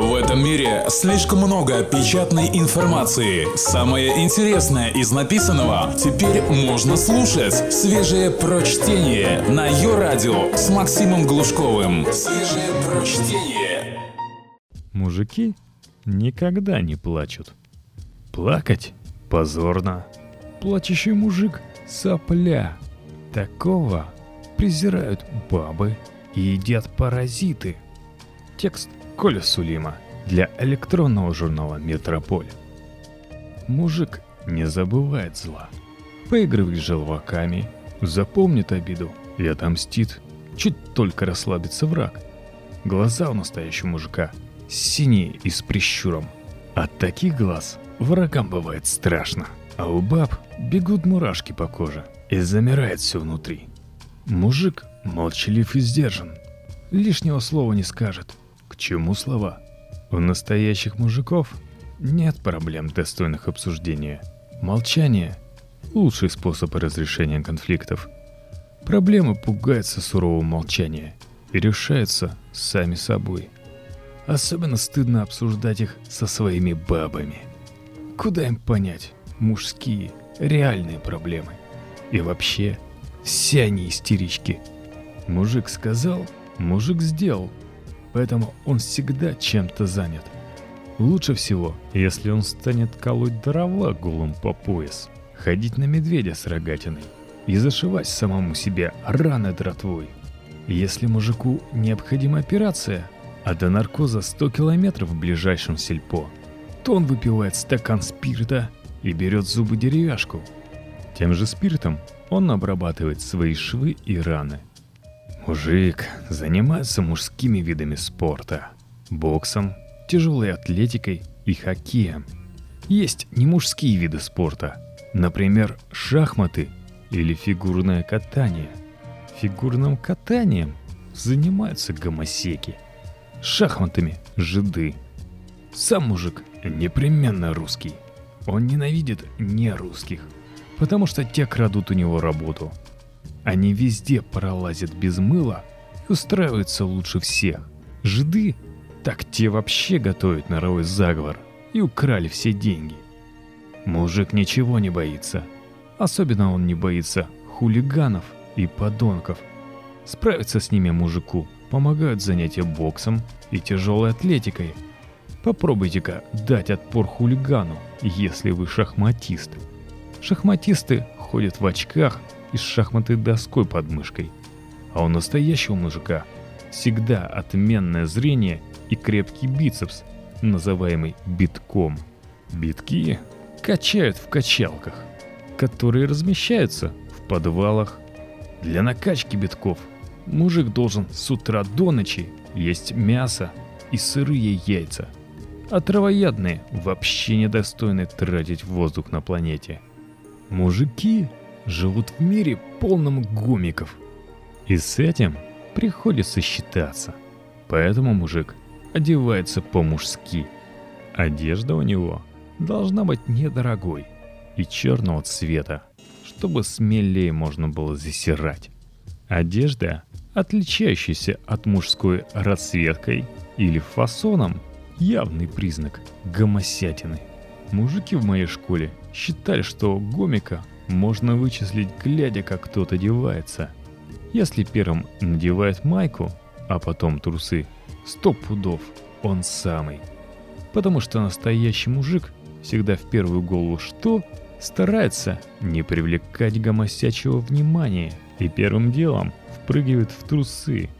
В этом мире слишком много печатной информации. Самое интересное из написанного теперь можно слушать. Свежее прочтение на ее радио с Максимом Глушковым. Свежее прочтение. Мужики никогда не плачут. Плакать позорно. Плачущий мужик – сопля. Такого презирают бабы и едят паразиты. Текст Коля Сулима для электронного журнала «Метрополь». Мужик не забывает зла. Поигрывает желваками, запомнит обиду и отомстит. Чуть только расслабится враг. Глаза у настоящего мужика синие и с прищуром. От таких глаз врагам бывает страшно. А у баб бегут мурашки по коже и замирает все внутри. Мужик молчалив и сдержан. Лишнего слова не скажет. Чему слова? У настоящих мужиков нет проблем достойных обсуждения. Молчание – лучший способ разрешения конфликтов. Проблемы пугаются сурового молчания и решаются сами собой. Особенно стыдно обсуждать их со своими бабами. Куда им понять мужские, реальные проблемы? И вообще, все они истерички. Мужик сказал, мужик сделал. Поэтому он всегда чем-то занят. Лучше всего, если он станет колоть дрова голым по пояс, ходить на медведя с рогатиной и зашивать самому себе раны дротвой. Если мужику необходима операция, а до наркоза 100 километров в ближайшем сельпо, то он выпивает стакан спирта и берет зубы деревяшку. Тем же спиртом он обрабатывает свои швы и раны. Мужик занимается мужскими видами спорта. Боксом, тяжелой атлетикой и хоккеем. Есть не мужские виды спорта. Например, шахматы или фигурное катание. Фигурным катанием занимаются гомосеки. Шахматами – жиды. Сам мужик непременно русский. Он ненавидит нерусских, потому что те крадут у него работу. Они везде пролазят без мыла и устраиваются лучше всех. Жиды, так те вообще готовят мировой заговор и украли все деньги. Мужик ничего не боится. Особенно он не боится хулиганов и подонков. Справиться с ними мужику помогают занятия боксом и тяжелой атлетикой. Попробуйте-ка дать отпор хулигану, если вы шахматист. Шахматисты ходят в очках и с шахматной доской под мышкой. А у настоящего мужика всегда отменное зрение и крепкий бицепс, называемый битком. Битки качают в качалках, которые размещаются в подвалах. Для накачки битков мужик должен с утра до ночи есть мясо и сырые яйца. А травоядные вообще недостойны тратить воздух на планете. Мужики живут в мире полном гомиков. И с этим приходится считаться. Поэтому мужик одевается по-мужски. Одежда у него должна быть недорогой и черного цвета, чтобы смелее можно было засирать. Одежда, отличающаяся от мужской расцветкой или фасоном, явный признак гомосятины. Мужики в моей школе считали, что гомика можно вычислить, глядя, как кто-то одевается. Если первым надевает майку, а потом трусы, сто пудов он самый. Потому что настоящий мужик всегда в первую голову что? Старается не привлекать гомосячего внимания и первым делом впрыгивает в трусы.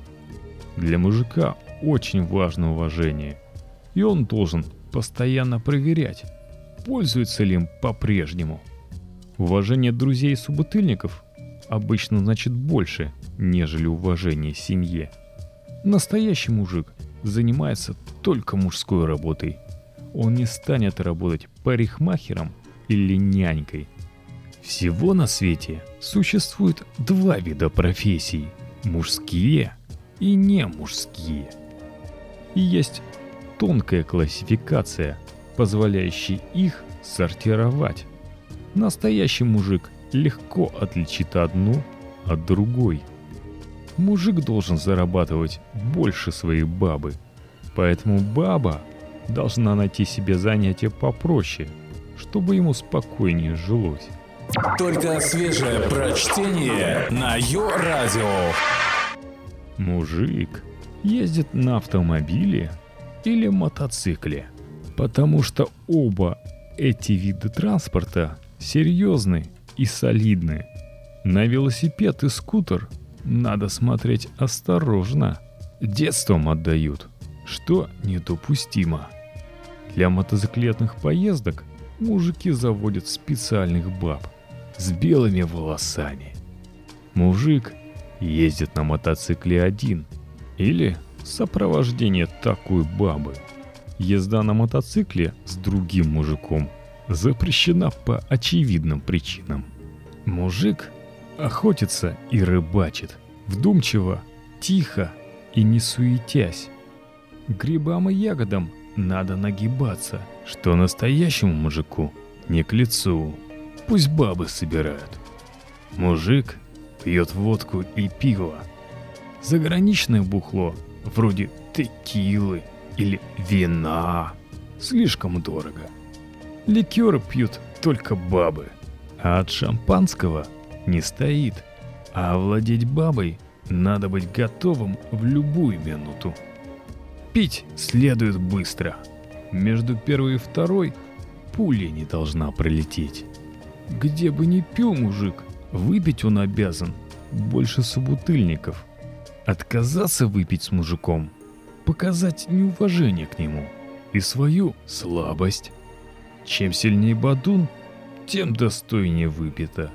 Для мужика очень важно уважение, и он должен постоянно проверять, пользуется ли им по-прежнему – Уважение друзей и собутыльников обычно значит больше, нежели уважение семье. Настоящий мужик занимается только мужской работой. Он не станет работать парикмахером или нянькой. Всего на свете существует два вида профессий – мужские и не мужские. И есть тонкая классификация, позволяющая их сортировать. Настоящий мужик легко отличит одну от другой. Мужик должен зарабатывать больше своей бабы. Поэтому баба должна найти себе занятие попроще, чтобы ему спокойнее жилось. Только свежее прочтение на Йо-Радио. Мужик ездит на автомобиле или мотоцикле, потому что оба эти виды транспорта серьезны и солидны. На велосипед и скутер надо смотреть осторожно. Детством отдают, что недопустимо. Для мотоциклетных поездок мужики заводят специальных баб с белыми волосами. Мужик ездит на мотоцикле один или сопровождение такой бабы. Езда на мотоцикле с другим мужиком запрещена по очевидным причинам. Мужик охотится и рыбачит, вдумчиво, тихо и не суетясь. Грибам и ягодам надо нагибаться, что настоящему мужику не к лицу. Пусть бабы собирают. Мужик пьет водку и пиво. Заграничное бухло, вроде текилы или вина, слишком дорого. Ликеры пьют только бабы, а от шампанского не стоит. А овладеть бабой надо быть готовым в любую минуту. Пить следует быстро. Между первой и второй пуля не должна пролететь. Где бы ни пил мужик, выпить он обязан больше собутыльников. Отказаться выпить с мужиком, показать неуважение к нему и свою слабость. Чем сильнее бадун, тем достойнее выпито.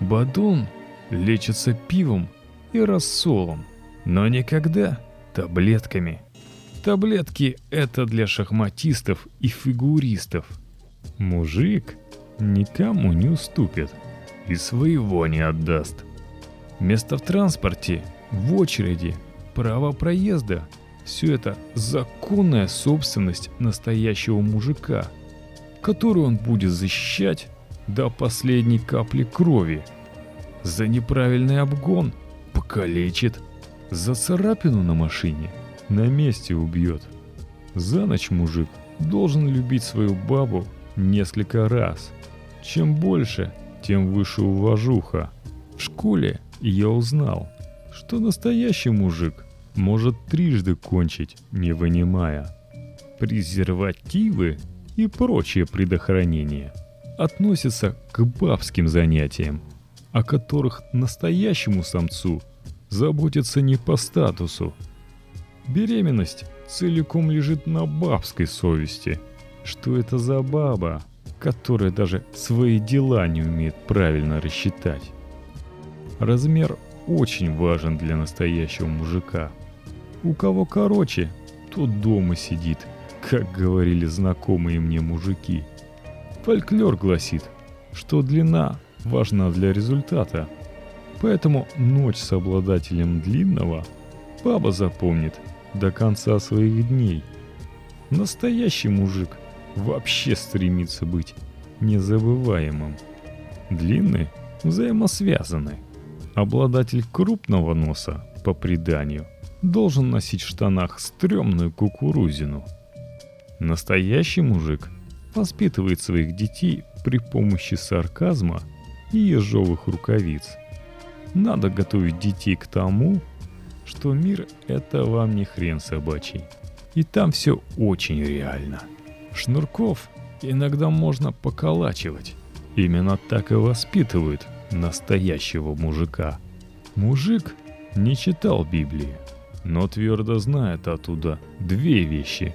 Бадун лечится пивом и рассолом, но никогда таблетками. Таблетки — это для шахматистов и фигуристов. Мужик никому не уступит и своего не отдаст. Место в транспорте, в очереди, право проезда — все это законная собственность настоящего мужика, которую он будет защищать до последней капли крови. За неправильный обгон покалечит, за царапину на машине на месте убьет. За ночь мужик должен любить свою бабу несколько раз. Чем больше, тем выше уважуха. В школе я узнал, что настоящий мужик может трижды кончить, не вынимая. Презервативы и прочее предохранение относятся к бабским занятиям, о которых настоящему самцу заботиться не по статусу. Беременность целиком лежит на бабской совести. Что это за баба, которая даже свои дела не умеет правильно рассчитать? Размер очень важен для настоящего мужика. У кого короче, тот дома сидит, как говорили знакомые мне мужики. Фольклор гласит, что длина важна для результата. Поэтому ночь с обладателем длинного баба запомнит до конца своих дней. Настоящий мужик вообще стремится быть незабываемым. Длинные взаимосвязаны. Обладатель крупного носа, по преданию, должен носить в штанах стрёмную кукурузину. Настоящий мужик воспитывает своих детей при помощи сарказма и ежовых рукавиц. Надо готовить детей к тому, что мир — это вам не хрен собачий. И там все очень реально. Шнурков иногда можно поколачивать. Именно так и воспитывают настоящего мужика. Мужик не читал Библии, но твердо знает оттуда две вещи.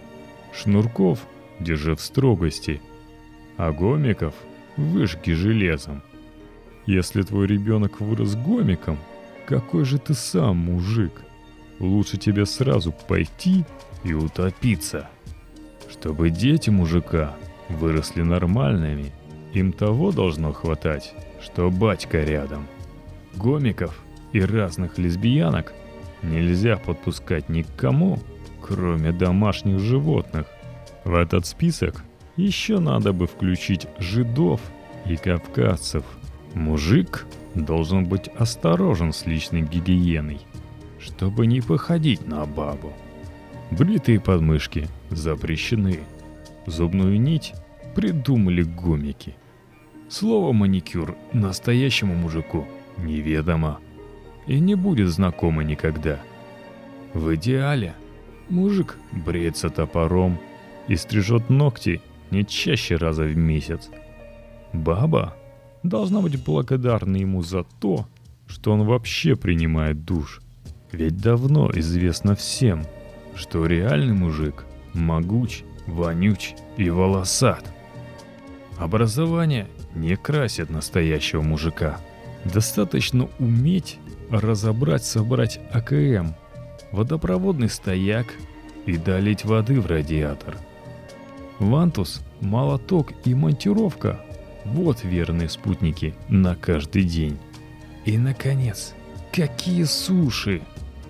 Шнурков держи в строгости, а гомиков выжги железом. Если твой ребенок вырос гомиком, какой же ты сам мужик? Лучше тебе сразу пойти и утопиться. Чтобы дети мужика выросли нормальными, им того должно хватать, что батька рядом. Гомиков и разных лесбиянок нельзя подпускать никому, кроме домашних животных. В этот список еще надо бы включить жидов и кавказцев. Мужик должен быть осторожен с личной гигиеной – чтобы не походить на бабу. Бритые подмышки запрещены. Зубную нить придумали гомики. Слово «маникюр» настоящему мужику неведомо и не будет знакомо никогда. В идеале мужик бреется топором и стрижет ногти не чаще раза в месяц. Баба должна быть благодарна ему за то, что он вообще принимает душ. Ведь давно известно всем, что реальный мужик могуч, вонюч и волосат. Образование не красит настоящего мужика. Достаточно уметь разобрать, собрать АКМ, водопроводный стояк и долить воды в радиатор. Вантус, молоток и монтировка – вот верные спутники на каждый день. И, наконец, какие суши!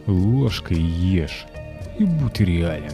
Ложкой ешь и будь реален.